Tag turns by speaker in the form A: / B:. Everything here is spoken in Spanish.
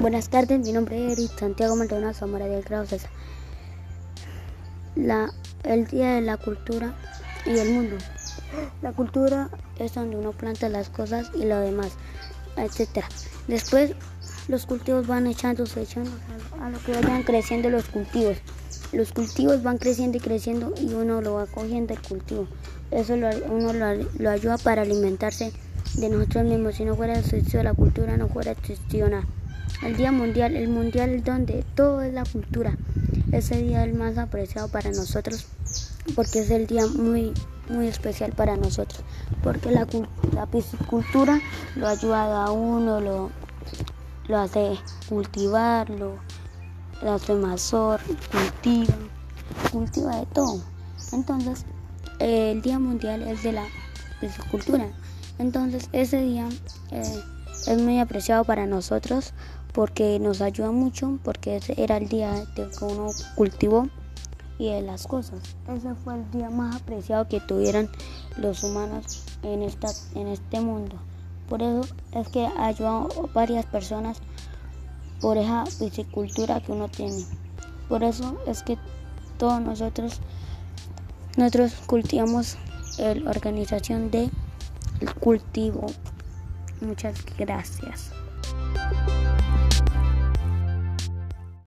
A: Buenas tardes, mi nombre es Eric Santiago Maldonado Zamora del grado César. El Día de la Cultura y el Mundo. La cultura es donde uno planta las cosas y lo demás, etc. Después los cultivos van echándose, echando a lo que vayan creciendo los cultivos. Los cultivos van creciendo y creciendo y uno lo va cogiendo el cultivo. Eso uno lo, ayuda para alimentarse de nosotros mismos. Si no fuera existido la cultura, no fuera existido. El Día Mundial, el Mundial donde todo es la cultura. Ese día es el más apreciado para nosotros porque es el día muy, muy especial para nosotros. Porque la, la piscicultura lo ayuda a uno, lo, lo hace cultivar, lo, hace mazor, cultiva, cultiva de todo. Entonces, el Día Mundial es de la piscicultura. Entonces, ese día eh, es muy apreciado para nosotros porque nos ayuda mucho, porque ese era el día de que uno cultivó y de las cosas. Ese fue el día más apreciado que tuvieron los humanos en, esta, en este mundo. Por eso es que ayudado a varias personas por esa piscicultura que uno tiene. Por eso es que todos nosotros, nosotros cultivamos la organización de cultivo. Muchas gracias.